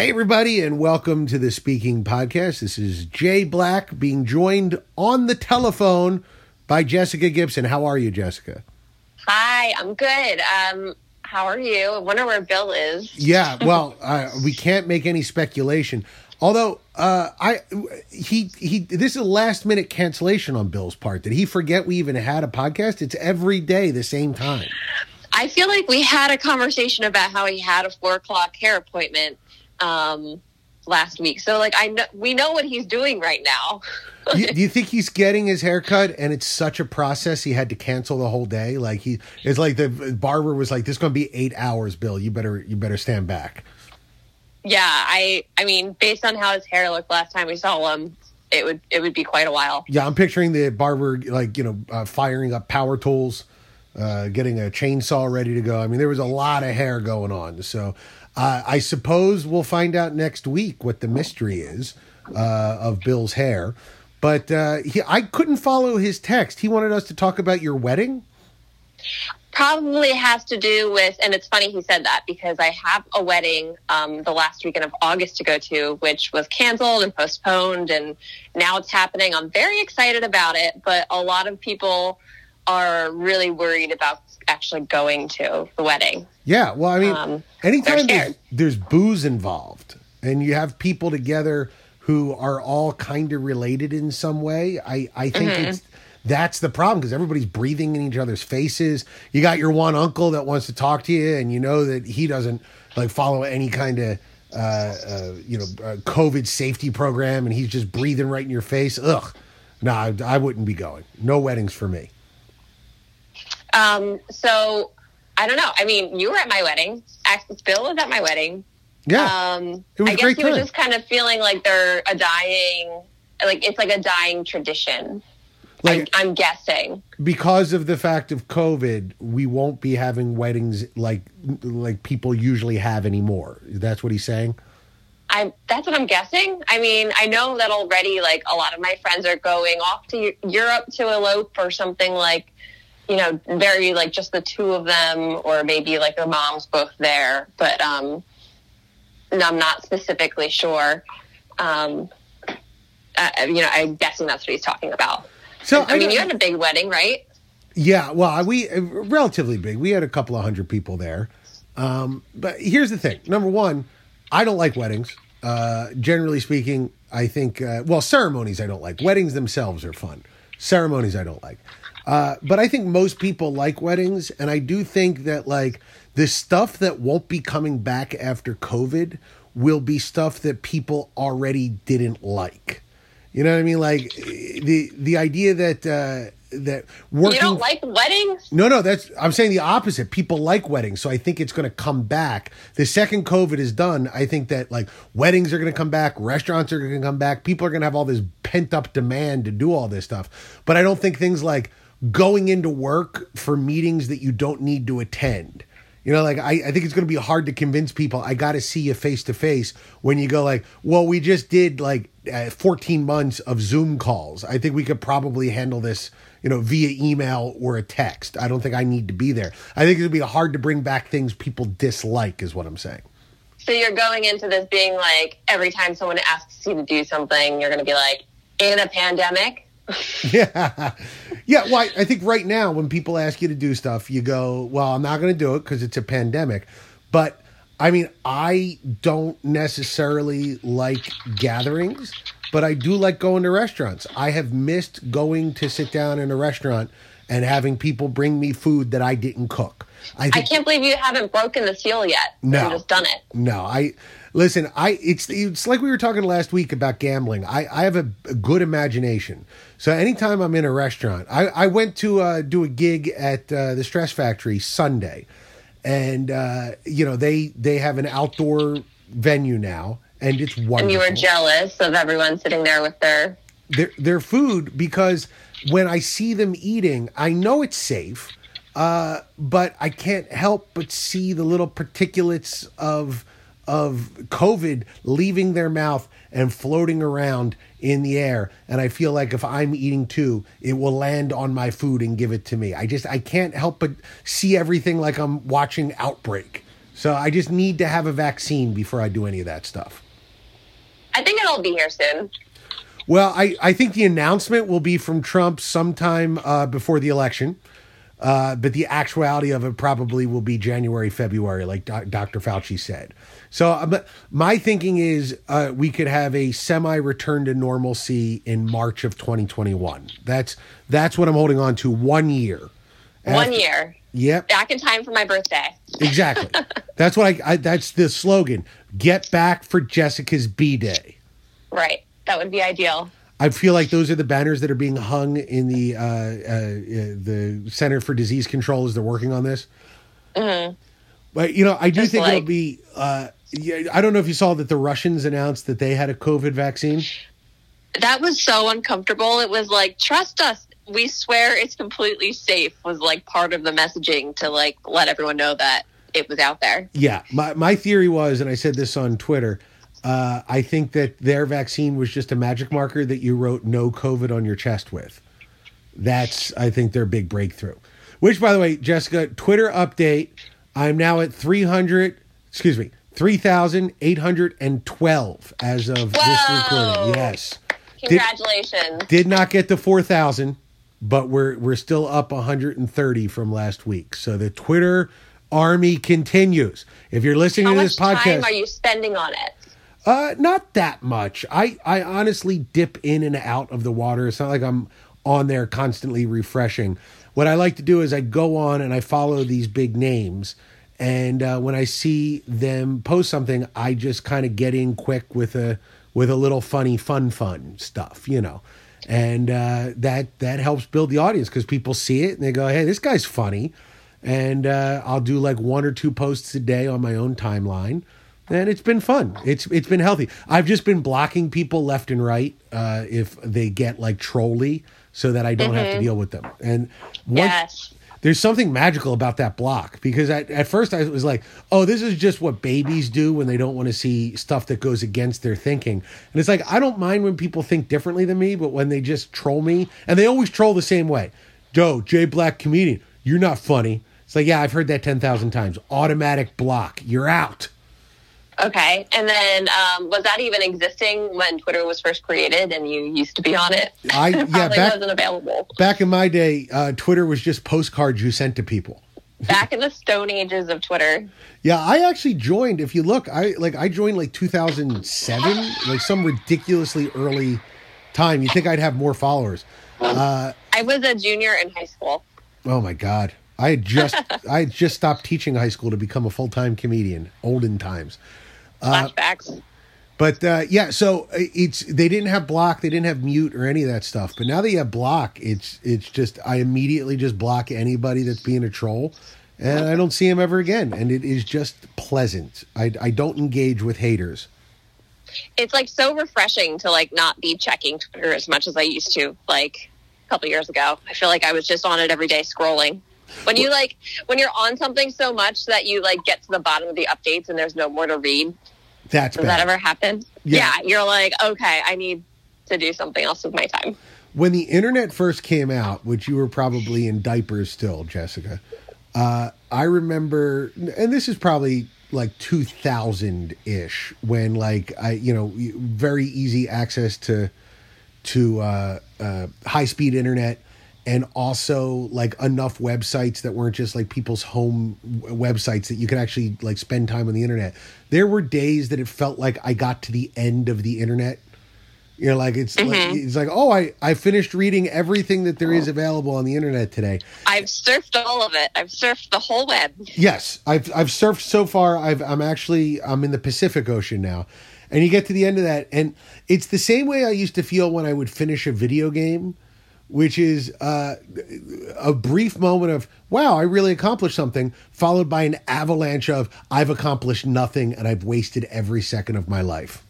Hey, everybody, and welcome to the Speaking Podcast. This is Jay Black being joined on the telephone by Jessica Gibson. How are you, Jessica? Hi, I'm good. Um, how are you? I wonder where Bill is. Yeah, well, uh, we can't make any speculation. Although uh, I he he this is a last minute cancellation on Bill's part. Did he forget we even had a podcast? It's every day the same time. I feel like we had a conversation about how he had a four o'clock hair appointment um, last week. So like I know we know what he's doing right now. you, do you think he's getting his haircut and it's such a process he had to cancel the whole day? Like he it's like the barber was like, "This is going to be eight hours, Bill. You better you better stand back." Yeah, I I mean, based on how his hair looked last time we saw him, it would it would be quite a while. Yeah, I'm picturing the barber like you know uh, firing up power tools, uh, getting a chainsaw ready to go. I mean, there was a lot of hair going on. So uh, I suppose we'll find out next week what the mystery is uh, of Bill's hair. But uh, he, I couldn't follow his text. He wanted us to talk about your wedding. Probably has to do with, and it's funny he said that because I have a wedding um, the last weekend of August to go to, which was canceled and postponed, and now it's happening. I'm very excited about it, but a lot of people are really worried about actually going to the wedding. Yeah, well, I mean, um, anytime there's, there's booze involved and you have people together who are all kind of related in some way, I I think mm-hmm. it's that's the problem because everybody's breathing in each other's faces. You got your one uncle that wants to talk to you, and you know that he doesn't like follow any kind of uh, uh, you know uh, COVID safety program, and he's just breathing right in your face. Ugh, no, nah, I, I wouldn't be going. No weddings for me. Um, so I don't know. I mean, you were at my wedding. Bill was at my wedding. Yeah. Um, it was I guess he was just kind of feeling like they're a dying, like it's like a dying tradition. Like I, I'm guessing because of the fact of COVID, we won't be having weddings like like people usually have anymore. That's what he's saying. I that's what I'm guessing. I mean, I know that already. Like a lot of my friends are going off to Europe to elope or something like, you know, very like just the two of them, or maybe like their moms both there. But um, I'm not specifically sure. Um, uh, you know, I'm guessing that's what he's talking about. So I, I mean, you had a big wedding, right? Yeah, well, we uh, relatively big. We had a couple of hundred people there. Um, but here's the thing: number one, I don't like weddings. Uh, generally speaking, I think uh, well, ceremonies I don't like. Weddings themselves are fun. Ceremonies I don't like. Uh, but I think most people like weddings, and I do think that like the stuff that won't be coming back after COVID will be stuff that people already didn't like. You know what I mean? Like the the idea that uh, that working. You don't like weddings? No, no. That's I'm saying the opposite. People like weddings, so I think it's going to come back. The second COVID is done, I think that like weddings are going to come back, restaurants are going to come back. People are going to have all this pent up demand to do all this stuff. But I don't think things like going into work for meetings that you don't need to attend you know, like I, I think it's to be hard to convince people. I got to see you face to face when you go like, well, we just did like uh, 14 months of Zoom calls. I think we could probably handle this, you know, via email or a text. I don't think I need to be there. I think it'll be hard to bring back things people dislike, is what I'm saying. So you're going into this being like every time someone asks you to do something, you're to be like, in a pandemic. yeah. Yeah. Well, I, I think right now when people ask you to do stuff, you go, well, I'm not going to do it because it's a pandemic. But I mean, I don't necessarily like gatherings, but I do like going to restaurants. I have missed going to sit down in a restaurant and having people bring me food that I didn't cook. I, think, I can't believe you haven't broken the seal yet. No, you just done it. No, I listen. I it's it's like we were talking last week about gambling. I I have a, a good imagination, so anytime I'm in a restaurant, I I went to uh, do a gig at uh, the Stress Factory Sunday, and uh, you know they they have an outdoor venue now, and it's wonderful. And you were jealous of everyone sitting there with their their their food because when I see them eating, I know it's safe uh, but I can't help but see the little particulates of of COVID leaving their mouth and floating around in the air. And I feel like if I'm eating too, it will land on my food and give it to me. I just I can't help but see everything like I'm watching Outbreak. So I just need to have a vaccine before I do any of that stuff. I think it'll be here soon. Well, I, I think the announcement will be from Trump sometime uh, before the election. Uh, but the actuality of it probably will be January, February, like Do- Dr. Fauci said. So, uh, but my thinking is uh, we could have a semi return to normalcy in March of 2021. That's that's what I'm holding on to. One year. One year. Yep. Back in time for my birthday. Exactly. that's what I, I. That's the slogan. Get back for Jessica's B day. Right. That would be ideal. I feel like those are the banners that are being hung in the uh, uh, uh, the Center for Disease Control as they're working on this. But you know, I do Just think it'll be. Uh, yeah, I don't know if you saw that the Russians announced that they had a COVID vaccine. That was so uncomfortable. It was like, trust us. We swear it's completely safe was like part of the messaging to like let everyone know that it was out there. Yeah, my my theory was, and I said this on Twitter. Uh, I think that their vaccine was just a magic marker that you wrote "no COVID" on your chest with. That's, I think, their big breakthrough. Which, by the way, Jessica, Twitter update. I'm now at 300. Excuse me, 3,812 as of this recording. Yes, Congratulations. did not get to 4,000, but we're we're still up 130 from last week. So the Twitter army continues. If you're listening How to this podcast, time are you spending on it? Uh, not that much. I, I honestly dip in and out of the water. It's not like I'm on there constantly refreshing. What I like to do is I go on and I follow these big names. And uh, when I see them post something, I just kind of get in quick with a with a little funny, fun, fun stuff, you know. And uh, that that helps build the audience because people see it and they go, "Hey, this guy's funny." And uh, I'll do like one or two posts a day on my own timeline and it's been fun. It's it's been healthy. I've just been blocking people left and right uh, if they get like trolly, so that I don't have to deal with them. And once, Yes. there's something magical about that block because at, at first I was like, oh, this is just what babies do when they don't want to see stuff that goes against their thinking. And it's like I don't mind when people think differently than me, but when they just troll me, and they always troll the same way. Joe, J Black comedian, you're not funny. It's like, yeah, I've heard that ten thousand times. Automatic block. You're out. Okay. And then um, was that even existing when Twitter was first created and you used to be on it? I- yeah, probably back- wasn't available. Back in my day, uh, Twitter was just postcards you sent to people. Back in the stone ages of Twitter. Yeah, I actually joined. If you look, I like I joined like 2007, like some ridiculously early time. You think I'd have more followers? I was a junior in high school. Oh my god! I had just I had just stopped teaching high school to become a full time comedian. Olden times. Flashbacks. But uh, yeah, so it's they didn't have block, they didn't have mute or any of that stuff. But now that you have block, it's it's just I immediately just block anybody that's being a troll, and I don't see them ever again. And it is just pleasant. I I don't engage with haters. it's like so refreshing to like not be checking Twitter as much as I used to like a couple years ago. I feel like I was just on it every day scrolling. When you like when you're on something so much that you like get to the bottom of the updates and there's no more to read. That's Does bad. that ever happen? Yeah. Yeah. you're like, okay, I need to do something else with my time. when the internet first came out, which you were probably in diapers still, Jessica, uh, I remember, and this is probably like 2000 ish, when like I, you know, very easy access to to uh, uh, high speed internet. And also, like enough websites that weren't just like people's home websites that you could actually like spend time on the internet. There were days that it felt like I got to the end of the internet you know, like it's like mm-hmm. it's like, oh, I I finished reading everything that there is available on the internet today. I've surfed all of it. I've surfed the whole web. Yes, I've I've surfed so far. I've I'm actually I'm in the Pacific Ocean now, and you get to the end of that, and it's the same way I used to feel when I would finish a video game, which is uh, a brief moment of wow, I really accomplished something, followed by an avalanche of I've accomplished nothing and I've wasted every second of my life.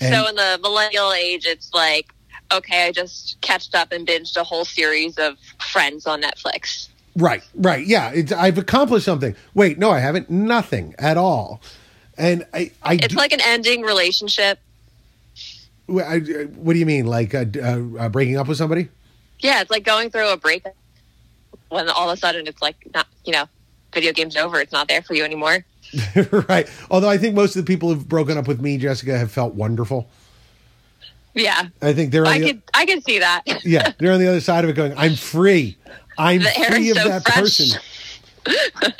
And- so in the millennial age, it's like, okay, I just catched up and binged a whole series of Friends on Netflix. Right, right, yeah. It's I've accomplished something. Wait, no, I haven't. Nothing at all. And I, I, It's do, like an ending relationship. I, what do you mean? Like uh, uh, uh, breaking up with somebody? Yeah, it's like going through a breakup when all of a sudden it's like not, you know, video game's over. It's not there for you anymore. right. Although I think most of the people who've broken up with me, Jessica, have felt wonderful. Yeah, I think they're. On I the, could I could see that. yeah, they're on the other side of it, going, "I'm free. I'm free of so that fresh." person."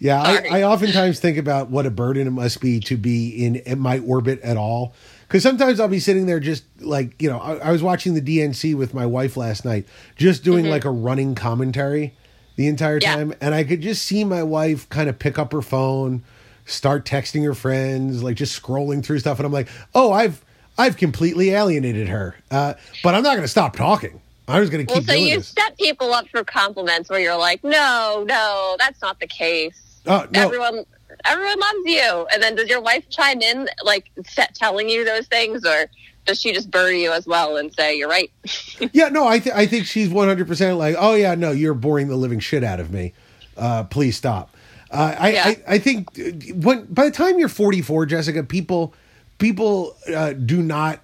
Yeah, I, I oftentimes think about what a burden it must be to be in, in my orbit at all. Because sometimes I'll be sitting there just like, you know, I, I was watching the DNC with my wife last night, just doing like a running commentary the entire Mm-hmm. Yeah. time. And I could just see my wife kind of pick up her phone, start texting her friends, like just scrolling through stuff. And I'm like, oh, I've. I've completely alienated her, uh, but I'm not going to stop talking. I was going to keep. Well, so you this. set people up for compliments where you're like, no, no, that's not the case. Oh, no. Everyone, everyone loves you. And then does your wife chime in, like, set, telling you those things, or does she just bury you as well and say you're right? Yeah, no, I th- I think she's one hundred percent like, oh yeah, no, you're boring the living shit out of me. Uh, please stop. Uh, I, Yeah. I I think uh, when by the time you're forty four, Jessica, people people uh, do not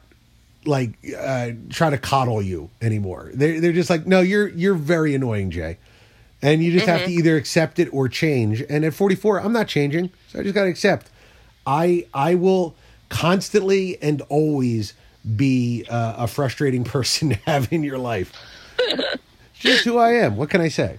like uh, try to coddle you anymore. They're they're just like, no, you're you're very annoying, Jay, and you just have to either accept it or change. And at forty four, I'm not changing, so I just got to accept. I I will constantly and always be uh, a frustrating person to have in your life. Just who I am. What can I say?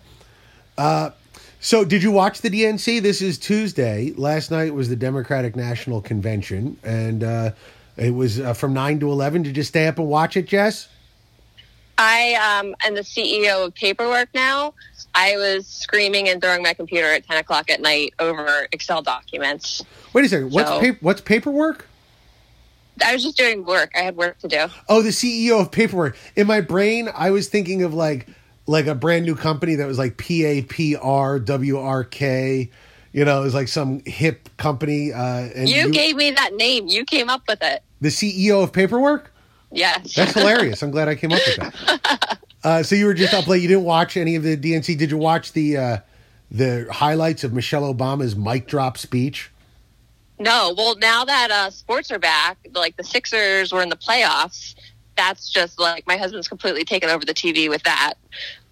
Uh, so, did you watch the DNC? This is Tuesday. Last night was the Democratic National Convention, and uh, it was uh, from nine to eleven. Did you stay up and watch it, Jess? I um, am the CEO of Paperwork now. I was screaming and throwing my computer at 10 o'clock at night over Excel documents. Wait a second. What's So- pa- what's paperwork? I was just doing work. I had work to do. Oh, the CEO of paperwork. In my brain, I was thinking of like like a brand new company that was like P A P R W R K. You know, it was like some hip company. Uh, and You gave me that name. You came up with it. the CEO of paperwork. Yes. That's hilarious. I'm glad I came up with that. Uh, so you were just up late. You didn't watch any of the DNC. Did you watch the uh, the highlights of Michelle Obama's mic drop speech? No, well, now that uh, sports are back, like the Sixers were in the playoffs, that's just like my husband's completely taken over the TV with that.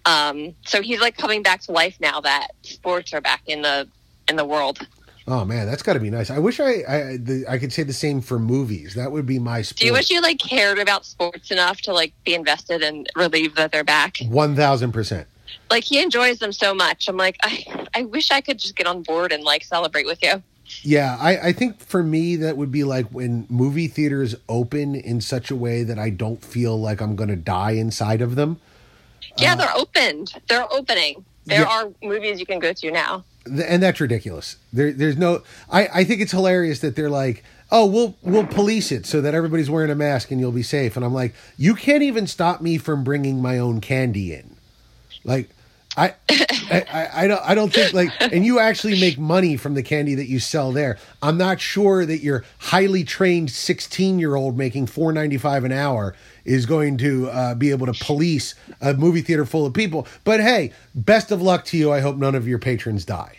Um, so he's like coming back to life now that sports are back in the in the world. Oh man, that's got to be nice. I wish I I, the, I could say the same for movies. That would be my sport. Do you wish you like cared about sports enough to like be invested and relieved that they're back? One thousand percent. Like he enjoys them so much. I'm like, I I wish I could just get on board and like celebrate with you. Yeah, I, I think for me that would be like when movie theaters open in such a way that I don't feel like I'm going to die inside of them. Yeah, uh, they're opened. They're opening. There Yeah. are movies you can go to now. And that's ridiculous. There, there's no. I, I think it's hilarious that they're like, oh, we'll we'll police it so that everybody's wearing a mask and you'll be safe. And I'm like, you can't even stop me from bringing my own candy in. Like, I, I, I, don't, I don't think like, and you actually make money from the candy that you sell there. I'm not sure that your highly trained 16 year old making 4.95 an hour is going to uh, be able to police a movie theater full of people. But hey, best of luck to you. I hope none of your patrons die.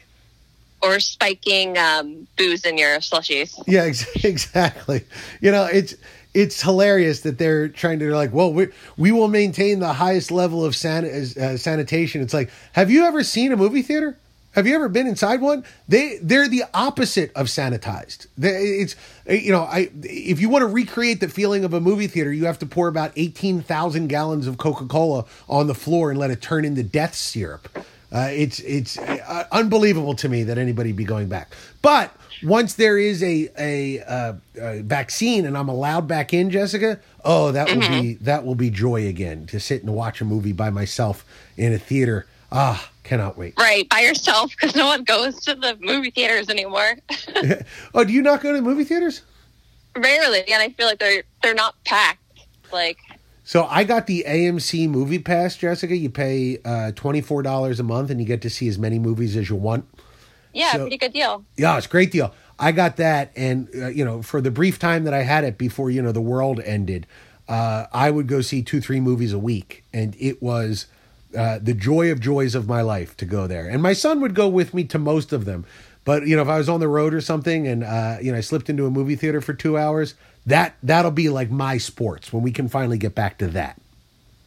Or spiking um, booze in your slushies. Yeah, ex- exactly. You know, it's it's hilarious that they're trying to they're like, well, we we will maintain the highest level of san- uh, sanitation. It's like, have you ever seen a movie theater? Have you ever been inside one? They they're the opposite of sanitized. They, it's you know, I if you want to recreate the feeling of a movie theater, you have to pour about eighteen thousand gallons of Coca Cola on the floor and let it turn into death syrup. Uh, it's it's uh, unbelievable to me that anybody be going back. But once there is a a, uh, a vaccine and I'm allowed back in, Jessica, oh, that will be that will be joy again to sit and watch a movie by myself in a theater. Ah, cannot wait. Right, by yourself because no one goes to the movie theaters anymore. Oh, do you not go to the movie theaters? Rarely, and I feel like they're they're not packed. Like, So I got the AMC Movie Pass, Jessica. You pay uh, twenty four dollars a month, and you get to see as many movies as you want. yeah, So- pretty good deal. Yeah, it's a great deal. I got that, and uh, you know, for the brief time that I had it before you know the world ended, uh, I would go see two, three movies a week, and it was uh, the joy of joys of my life to go there. And my son would go with me to most of them, but you know, if I was on the road or something, and uh, you know, I slipped into a movie theater for two hours, that that'll be like my sports when we can finally get back to that.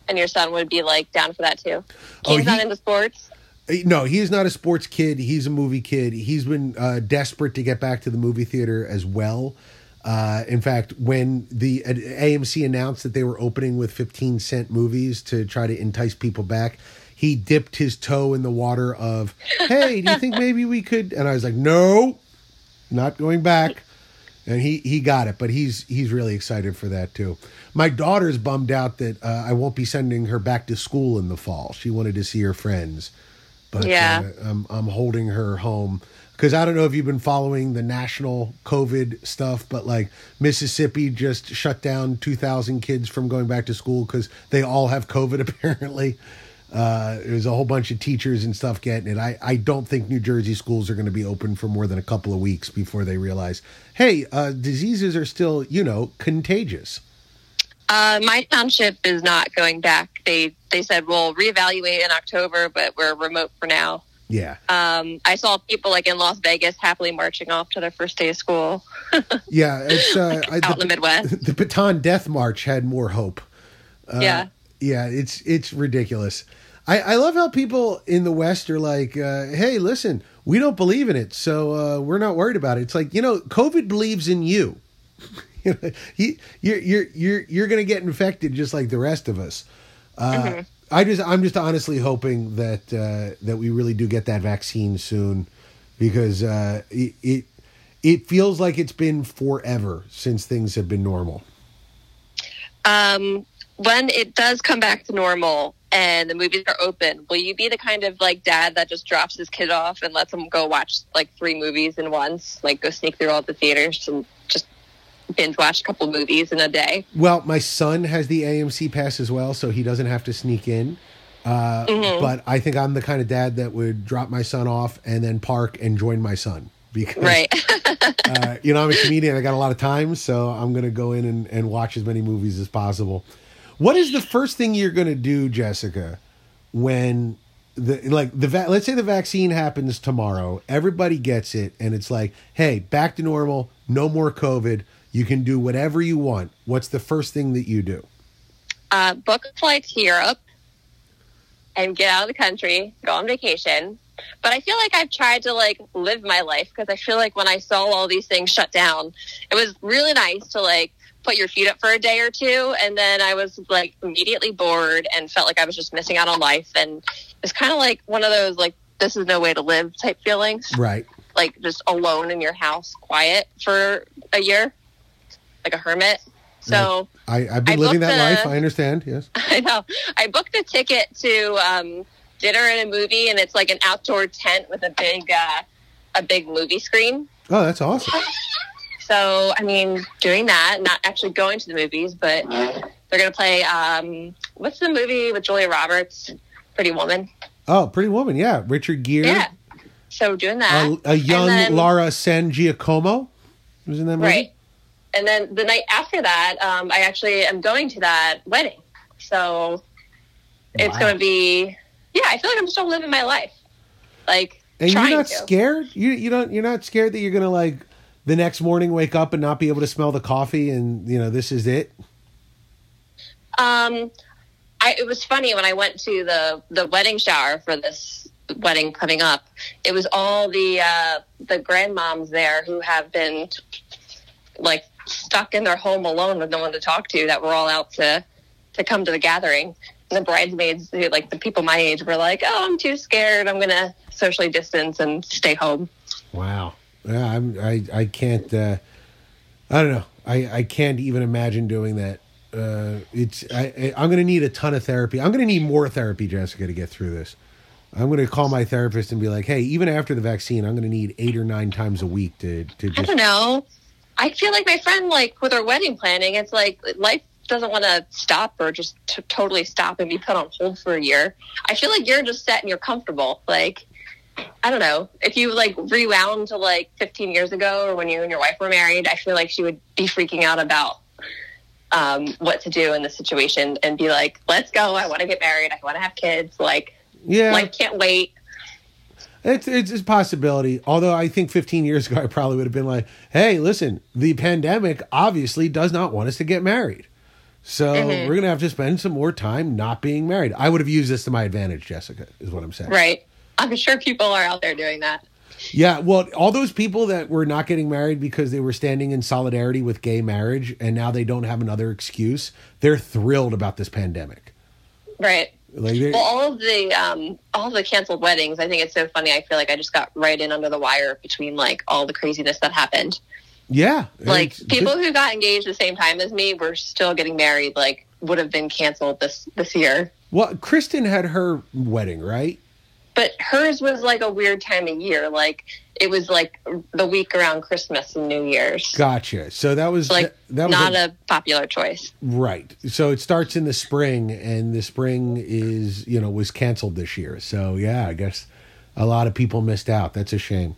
And your son would be like down for that too. Oh, He's not into sports. No, he is not a sports kid. He's a movie kid. He's been uh, desperate to get back to the movie theater as well. Uh, in fact, when the uh, AMC announced that they were opening with 15 cent movies to try to entice people back, he dipped his toe in the water of, "Hey, do you think maybe we could?" And I was like, "No, not going back." And he he got it, but he's he's really excited for that too. My daughter's bummed out that uh, I won't be sending her back to school in the fall. She wanted to see her friends, but Yeah. uh, I'm I'm holding her home because I don't know if you've been following the national COVID stuff, but like Mississippi just shut down 2,000 kids from going back to school because they all have COVID apparently. Uh, there's a whole bunch of teachers and stuff getting it. I, I don't think New Jersey schools are going to be open for more than a couple of weeks before they realize, hey, uh, diseases are still, you know, contagious. Uh, my township is not going back. They they said we'll reevaluate in October, but we're remote for now. Yeah. Um, I saw people like in Las Vegas happily marching off to their first day of school Yeah. It's uh, I, out in the Midwest. the Bataan Death March had more hope. Uh, yeah. Yeah, it's it's ridiculous. I, I love how people in the West are like, uh, "Hey, listen, we don't believe in it, so uh, we're not worried about it." It's like you know, COVID believes in you. you know, he, you're you're you're you're going to get infected just like the rest of us. Uh, I just I'm just honestly hoping that uh, that we really do get that vaccine soon, because uh, it, it it feels like it's been forever since things have been normal. Um, when it does come back to normal and the movies are open, will you be the kind of like dad that just drops his kid off and lets him go watch like three movies in once, like go sneak through all the theaters and just binge watch a couple movies in a day? Well, my son has the AMC pass as well, so he doesn't have to sneak in. Uh, But I think I'm the kind of dad that would drop my son off and then park and join my son because, Right. uh, you know, I'm a comedian. I got a lot of time, so I'm going to go in and, and watch as many movies as possible. What is the first thing you're going to do, Jessica, when the like the va- let's say the vaccine happens tomorrow, everybody gets it, and it's like, hey, back to normal, no more COVID. You can do whatever you want. What's the first thing that you do? uh, book a flight to Europe and get out of the country, go on vacation. But I feel like I've tried to like live my life because I feel like when I saw all these things shut down, it was really nice to like put your feet up for a day or two. And then I was like immediately bored and felt like I was just missing out on life. And it's kind of like one of those like, this is no way to live type feelings. Right. Like just alone in your house, quiet for a year, like a hermit. So. I, I've been I living that life. I understand. Yes. I know. I booked a ticket to um, dinner and a movie, and it's like an outdoor tent with a big, uh, a big movie screen. Oh, that's awesome. So, I mean, doing that, not actually going to the movies, but they're going to play. Um, what's the movie with Julia Roberts? Pretty Woman. Oh, Pretty Woman. Yeah, Richard Gere. Yeah. So doing that. A, a young then- Laura San Giacomo was in that movie. Right. And then the night after that, um, I actually am going to that wedding. So it's Wow. going to be, yeah, I feel like I'm still living my life. Like, And you're not to. scared. You you don't. You're not scared that you're gonna like the next morning wake up and not be able to smell the coffee and you know this is it. Um, I, it was funny when I went to the the wedding shower for this wedding coming up. It was all the uh, the grandmoms there who have been like stuck in their home alone with no one to talk to. That were all out to to come to the gathering. And the bridesmaids, who, like the people my age, were like, "Oh, I'm too scared. I'm gonna socially distance and stay home." Wow. Yeah, I'm. I I can't. Uh, I don't know. I I can't even imagine doing that. Uh, it's. I, I I'm gonna need a ton of therapy. I'm gonna need more therapy, Jessica, to get through this. I'm gonna call my therapist and be like, hey, even after the vaccine, I'm gonna need eight or nine times a week to to I just. don't know. I feel like my friend, like with her wedding planning, it's like life doesn't want to stop or just t- totally stop and be put on hold for a year. I feel like you're just set and you're comfortable. Like, I don't know. If you like rewound to like 15 years ago or when you and your wife were married, I feel like she would be freaking out about um, what to do in the situation and be like, let's go. I want to get married. I want to have kids. Like, Yeah. Like, can't wait. It's, it's it's a possibility. Although I think 15 years ago, I probably would have been like, "Hey, listen, the pandemic obviously does not want us to get married, so Mm-hmm. we're gonna have to spend some more time not being married." I would have used this to my advantage, Jessica. Is what I'm saying. Right. I'm sure people are out there doing that. Yeah, well, all those people that were not getting married because they were standing in solidarity with gay marriage and now they don't have another excuse, they're thrilled about this pandemic. Right. Like Well, all of the um, all the canceled weddings. I think it's so funny. I feel like I just got right in under the wire between like all the craziness that happened. yeah, Like people who got engaged the same time as me were still getting married. Like would have been canceled this this year. Well, Kristen had her wedding, right? But hers was like a weird time of year. Like it was like the week around Christmas and New Year's. Gotcha. So that was Like that was not a- a popular choice. Right. So it starts in the spring, and the spring is, you know, was canceled this year. So yeah, I guess a lot of people missed out. That's a shame.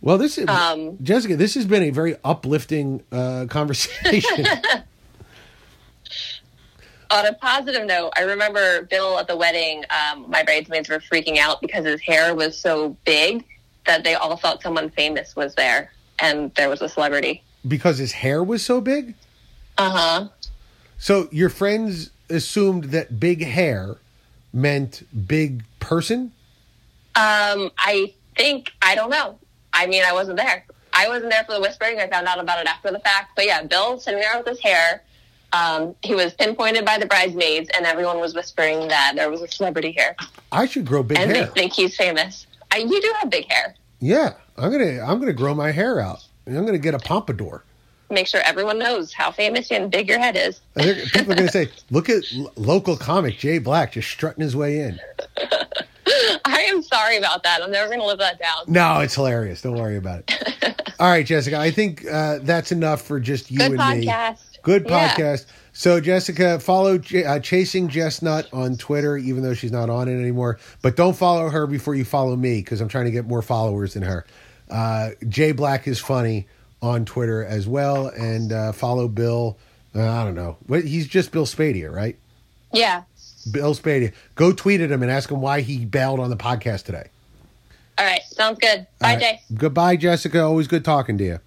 Well, this is Um, Jessica. This has been a very uplifting uh, conversation. On a positive note, I remember Bill at the wedding. Um, my bridesmaids were freaking out because his hair was so big that they all thought someone famous was there, and there was a celebrity. because his hair was so big. Uh huh. So your friends assumed that big hair meant big person. Um, I think I don't know. I mean, I wasn't there. I wasn't there for the whispering. I found out about it after the fact. But yeah, Bill sitting there with his hair. Um, he was pinpointed by the bridesmaids, and everyone was whispering that there was a celebrity here, I should grow big and hair. And they think he's famous. I, you do have big hair. Yeah, I'm gonna I'm gonna grow my hair out. I'm gonna get a pompadour. Make sure everyone knows how famous and big your head is. People are going to say, "Look at local comic Jay Black just strutting his way in." I am sorry about that. I'm never going to live that down. No, it's hilarious. Don't worry about it. All right, Jessica. I think uh, that's enough for just you Good and me. Good Yeah. podcast. So, Jessica, follow J- uh, Chasing Jessnut on Twitter, even though she's not on it anymore. But don't follow her before you follow me because I'm trying to get more followers than her. Uh, Jay Black is funny on Twitter as well, and uh, follow Bill. Uh, I don't know. What, he's just Bill Spadea, right? Yeah. Bill Spadea. Go tweet at him and ask him why he bailed on the podcast today. All right. Sounds good. Bye, right. Jay. Goodbye, Jessica. Always good talking to you.